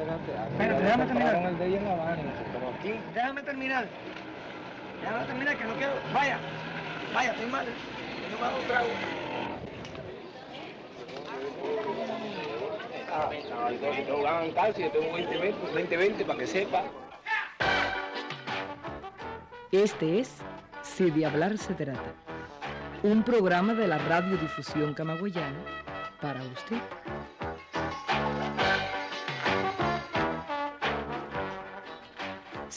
espérate. déjame me terminar. compraron el de ella en la vaina, pero aquí... Déjame terminar. Déjame terminar, que no quiero. Vaya, vaya, estoy mal. No me hago un trago. Ah, no, entonces te hagan caso, yo tengo 20, 20, 20, 20 para que sepa. Este es Si de hablar se trata, un programa de la radiodifusión camagüeyana para usted.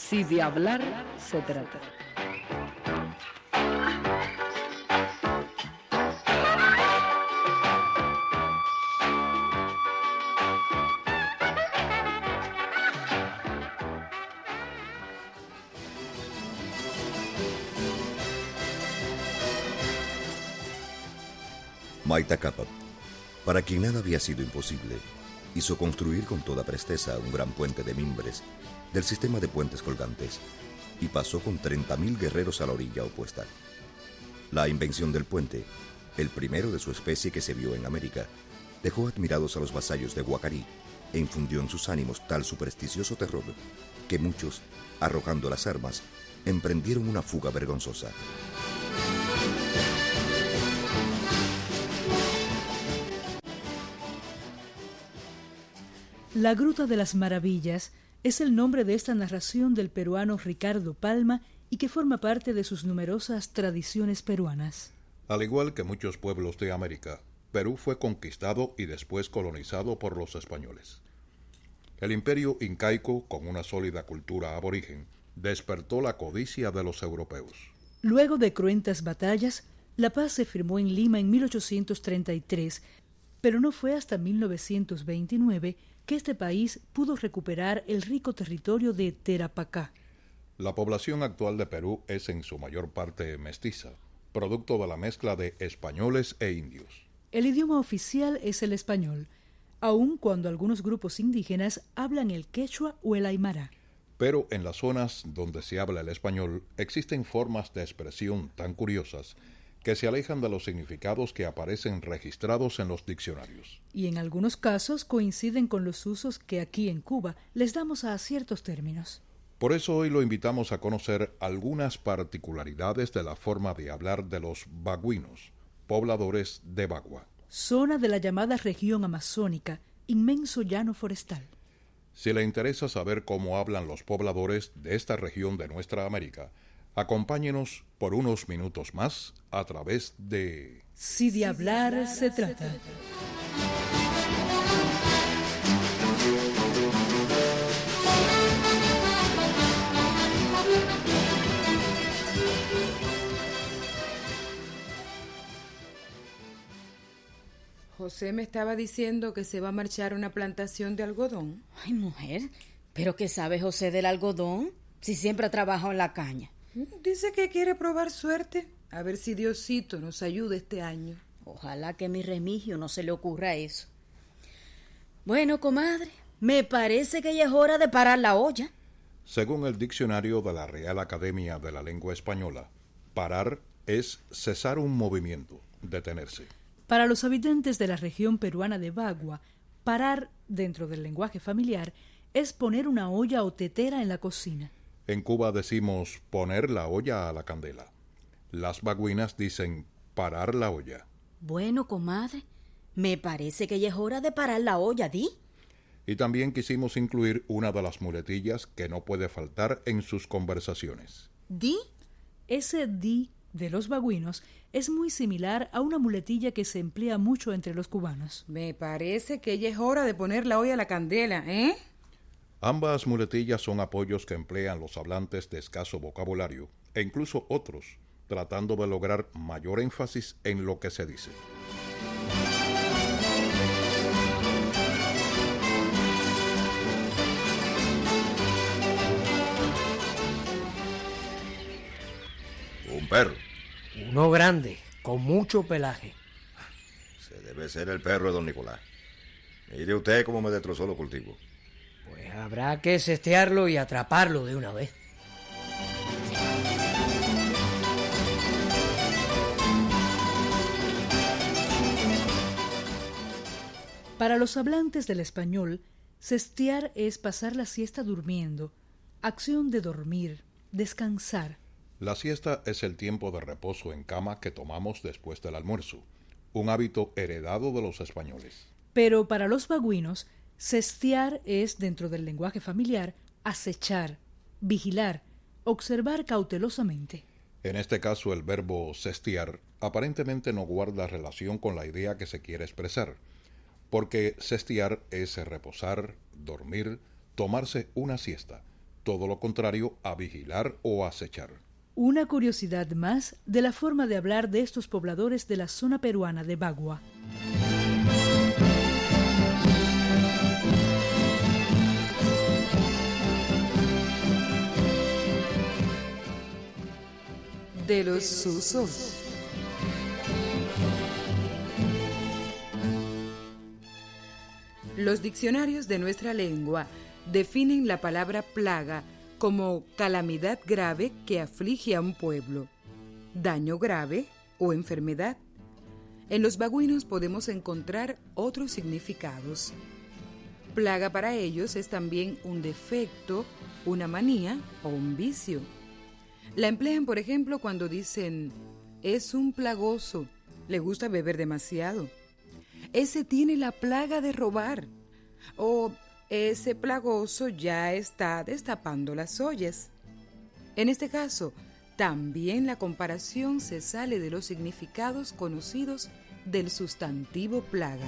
Si de hablar se trata. Maita Capac, para quien nada había sido imposible, hizo construir con toda presteza un gran puente de mimbres del sistema de puentes colgantes y pasó con 30.000 guerreros a la orilla opuesta. La invención del puente, el primero de su especie que se vio en América, dejó admirados a los vasallos de Guacarí e infundió en sus ánimos tal supersticioso terror que muchos, arrojando las armas, emprendieron una fuga vergonzosa. La Gruta de las Maravillas es el nombre de esta narración del peruano Ricardo Palma y que forma parte de sus numerosas tradiciones peruanas. Al igual que muchos pueblos de América, Perú fue conquistado y después colonizado por los españoles. El imperio incaico, con una sólida cultura aborigen, despertó la codicia de los europeos. Luego de cruentas batallas, la paz se firmó en Lima en 1833, pero no fue hasta 1929 que este país pudo recuperar el rico territorio de Terapacá. La población actual de Perú es en su mayor parte mestiza, producto de la mezcla de españoles e indios. El idioma oficial es el español, aun cuando algunos grupos indígenas hablan el quechua o el aymara. Pero en las zonas donde se habla el español existen formas de expresión tan curiosas que se alejan de los significados que aparecen registrados en los diccionarios. Y en algunos casos coinciden con los usos que aquí en Cuba les damos a ciertos términos. Por eso hoy lo invitamos a conocer algunas particularidades de la forma de hablar de los baguinos, pobladores de Bagua. Zona de la llamada región amazónica, inmenso llano forestal. Si le interesa saber cómo hablan los pobladores de esta región de nuestra América, acompáñenos por unos minutos más a través de... Si de hablar se trata. José me estaba diciendo que se va a marchar a una plantación de algodón. Ay, mujer, ¿pero qué sabe José del algodón? Si siempre ha trabajado en la caña. Dice que quiere probar suerte. A ver si Diosito nos ayuda este año. Ojalá que a mi remigio no se le ocurra eso. Bueno, comadre, me parece que ya es hora de parar la olla. Según el diccionario de la Real Academia de la Lengua Española, parar es cesar un movimiento, detenerse. Para los habitantes de la región peruana de Bagua, parar, dentro del lenguaje familiar, es poner una olla o tetera en la cocina. En Cuba decimos poner la olla a la candela. Las baguinas dicen parar la olla. Bueno, comadre, me parece que ya es hora de parar la olla, ¿di? Y también quisimos incluir una de las muletillas que no puede faltar en sus conversaciones. ¿Di? Ese di de los baguinos es muy similar a una muletilla que se emplea mucho entre los cubanos. Me parece que ya es hora de poner la olla a la candela, ¿eh? Ambas muletillas son apoyos que emplean los hablantes de escaso vocabulario e incluso otros, tratando de lograr mayor énfasis en lo que se dice. Un perro. Uno grande, con mucho pelaje. Se debe ser el perro de don Nicolás. Mire usted cómo me destrozó los cultivos. Habrá que sestearlo y atraparlo de una vez. Para los hablantes del español, Cestear es pasar la siesta durmiendo, acción de dormir, descansar. La siesta es el tiempo de reposo en cama que tomamos después del almuerzo, un hábito heredado de los españoles. Pero para los bagüinos, cestear es, dentro del lenguaje familiar, acechar, vigilar, observar cautelosamente. En este caso, el verbo cestear aparentemente no guarda relación con la idea que se quiere expresar, porque cestear es reposar, dormir, tomarse una siesta, todo lo contrario a vigilar o acechar. Una curiosidad más de la forma de hablar de estos pobladores de la zona peruana de Bagua. De los susos. Los diccionarios de nuestra lengua definen la palabra plaga como calamidad grave que aflige a un pueblo, daño grave o enfermedad. En los bagüinos podemos encontrar otros significados. Plaga para ellos es también un defecto, una manía o un vicio. La emplean, por ejemplo, cuando dicen, es un plagoso, le gusta beber demasiado. Ese tiene la plaga de robar. O ese plagoso ya está destapando las ollas. En este caso, también la comparación se sale de los significados conocidos del sustantivo plaga.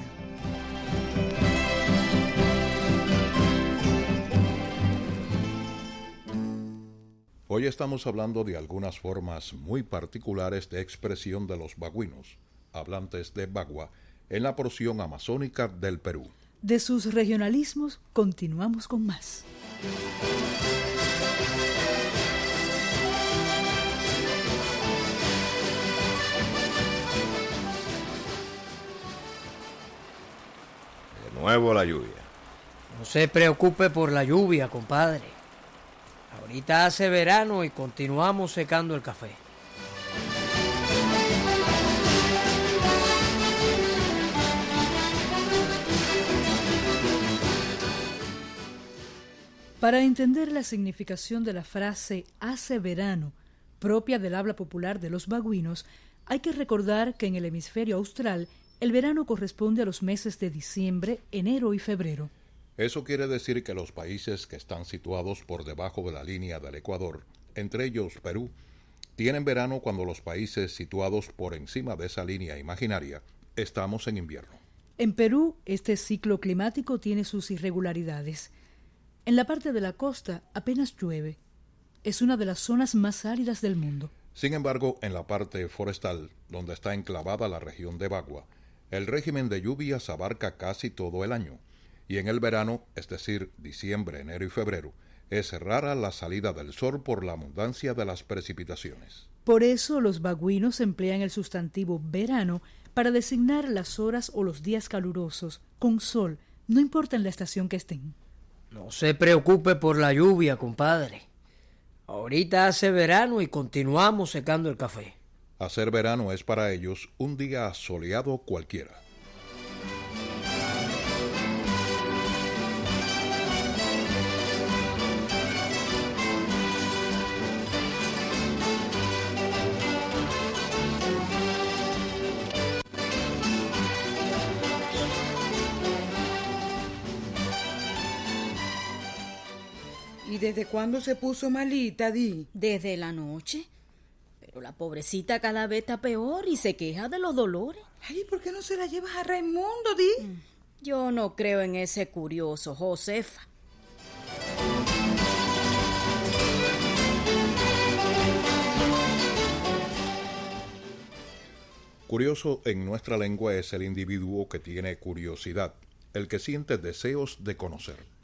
Hoy estamos hablando de algunas formas muy particulares de expresión de los baguinos, hablantes de bagua, en la porción amazónica del Perú. De sus regionalismos continuamos con más. De nuevo la lluvia. No se preocupe por la lluvia, compadre. Ahorita hace verano y continuamos secando el café. Para entender la significación de la frase hace verano, propia del habla popular de los baguinos, hay que recordar que en el hemisferio austral el verano corresponde a los meses de diciembre, enero y febrero. Eso quiere decir que los países que están situados por debajo de la línea del Ecuador, entre ellos Perú, tienen verano cuando los países situados por encima de esa línea imaginaria estamos en invierno. En Perú, este ciclo climático tiene sus irregularidades. En la parte de la costa apenas llueve. Es una de las zonas más áridas del mundo. Sin embargo, en la parte forestal, donde está enclavada la región de Bagua, el régimen de lluvias abarca casi todo el año, y en el verano, es decir, diciembre, enero y febrero, es rara la salida del sol por la abundancia de las precipitaciones. Por eso los baguinos emplean el sustantivo verano para designar las horas o los días calurosos, con sol, no importa en la estación que estén. No se preocupe por la lluvia, compadre. Ahorita hace verano y continuamos secando el café. Hacer verano es para ellos un día soleado cualquiera. ¿Y desde cuándo se puso malita, Di? Desde la noche. Pero la pobrecita cada vez está peor y se queja de los dolores. Ay, ¿por qué no se la llevas a Raimundo, Di? Yo no creo en ese curioso, Josefa. Curioso en nuestra lengua es el individuo que tiene curiosidad, el que siente deseos de conocer.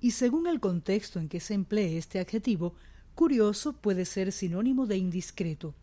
Y según el contexto en que se emplee este adjetivo, curioso puede ser sinónimo de indiscreto.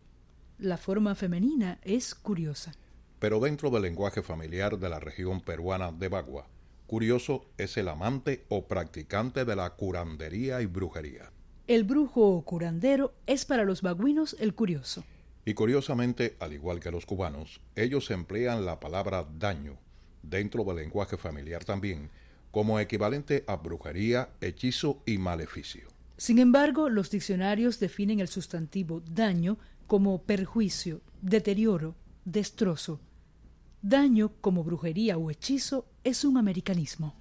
La forma femenina es curiosa. Pero dentro del lenguaje familiar de la región peruana de Bagua, curioso es el amante o practicante de la curandería y brujería. El brujo o curandero es para los baguinos el curioso. Y curiosamente, al igual que los cubanos, ellos emplean la palabra daño, dentro del lenguaje familiar también, como equivalente a brujería, hechizo y maleficio. Sin embargo, los diccionarios definen el sustantivo daño como perjuicio, deterioro, destrozo. Daño como brujería o hechizo es un americanismo.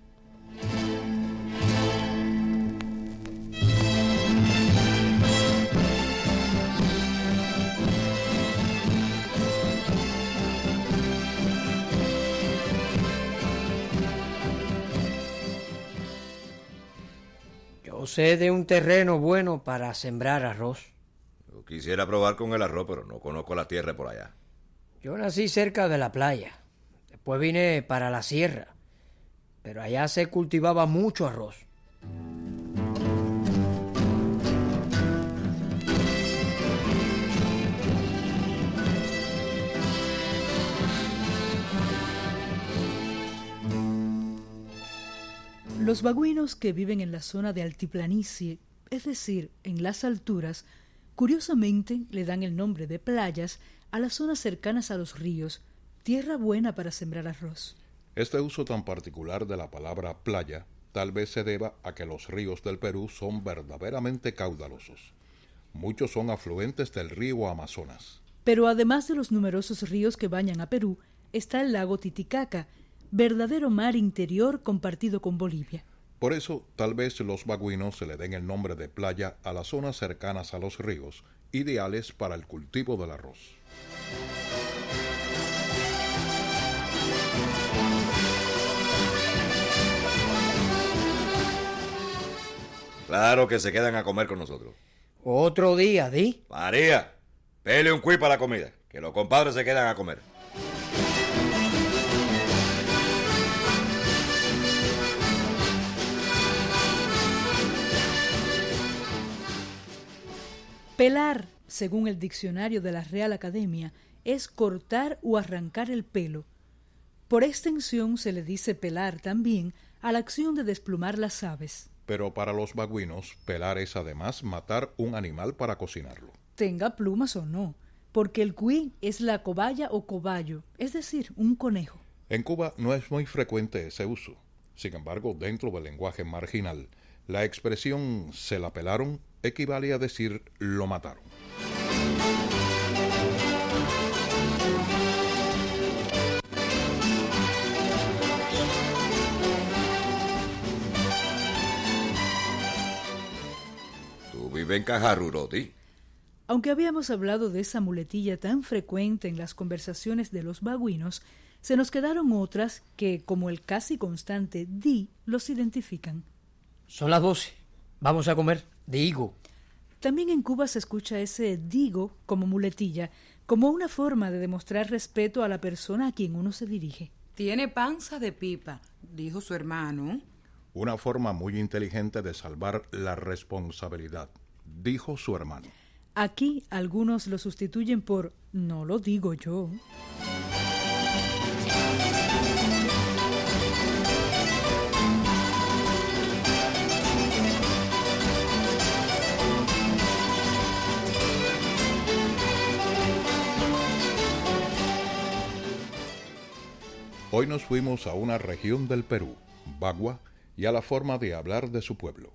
De un terreno bueno para sembrar arroz. Yo quisiera probar con el arroz, pero no conozco la tierra por allá. Yo nací cerca de la playa. Después vine para la sierra. Pero allá se cultivaba mucho arroz. Los baguinos que viven en la zona de altiplanicie, es decir, en las alturas, curiosamente le dan el nombre de playas a las zonas cercanas a los ríos, tierra buena para sembrar arroz. Este uso tan particular de la palabra playa tal vez se deba a que los ríos del Perú son verdaderamente caudalosos. Muchos son afluentes del río Amazonas. Pero además de los numerosos ríos que bañan a Perú, está el lago Titicaca, verdadero mar interior compartido con Bolivia. Por eso, tal vez los baguinos se le den el nombre de playa a las zonas cercanas a los ríos, ideales para el cultivo del arroz. Claro que se quedan a comer con nosotros. Otro día, Di. María, pele un cuy para la comida, que los compadres se quedan a comer. Pelar, según el diccionario de la Real Academia, es cortar o arrancar el pelo. Por extensión se le dice pelar también a la acción de desplumar las aves. Pero para los baguinos, pelar es además matar un animal para cocinarlo. Tenga plumas o no, porque el cuí es la cobaya o cobayo, es decir, un conejo. En Cuba no es muy frecuente ese uso. Sin embargo, dentro del lenguaje marginal, la expresión se la pelaron equivale a decir lo mataron. Tú vives en Cajaruroti. Aunque habíamos hablado de esa muletilla tan frecuente en las conversaciones de los baguinos, se nos quedaron otras que, como el casi constante di, los identifican. Son las doce. Vamos a comer. Digo. También en Cuba se escucha ese digo como muletilla, como una forma de demostrar respeto a la persona a quien uno se dirige. Tiene panza de pipa, dijo su hermano. Una forma muy inteligente de salvar la responsabilidad, dijo su hermano. Aquí algunos lo sustituyen por no lo digo yo. Hoy nos fuimos a una región del Perú, Bagua, y a la forma de hablar de su pueblo.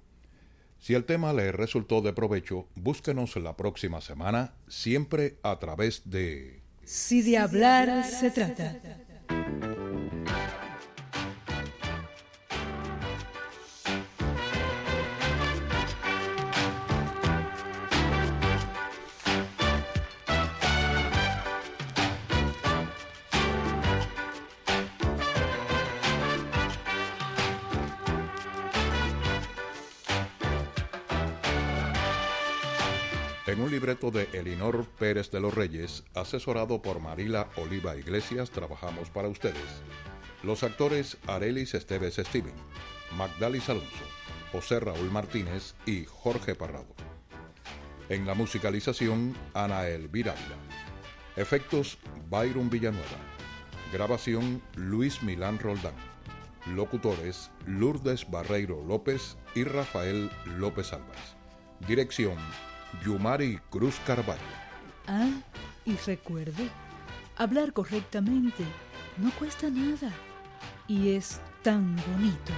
Si el tema le resultó de provecho, búsquenos la próxima semana, siempre a través de... Si de hablar se trata. En un libreto de Elinor Pérez de los Reyes, asesorado por Marila Oliva Iglesias, trabajamos para ustedes. Los actores Arelis Esteves Steven, Magdalis Alonso, José Raúl Martínez y Jorge Parrado. En la musicalización, Ana Elvira Ávila. Efectos, Byron Villanueva. Grabación, Luis Milán Roldán. Locutores, Lourdes Barreiro López y Rafael López Álvarez. Dirección, Yumari Cruz Carvalho. Ah, y recuerde, hablar correctamente no cuesta nada y es tan bonito.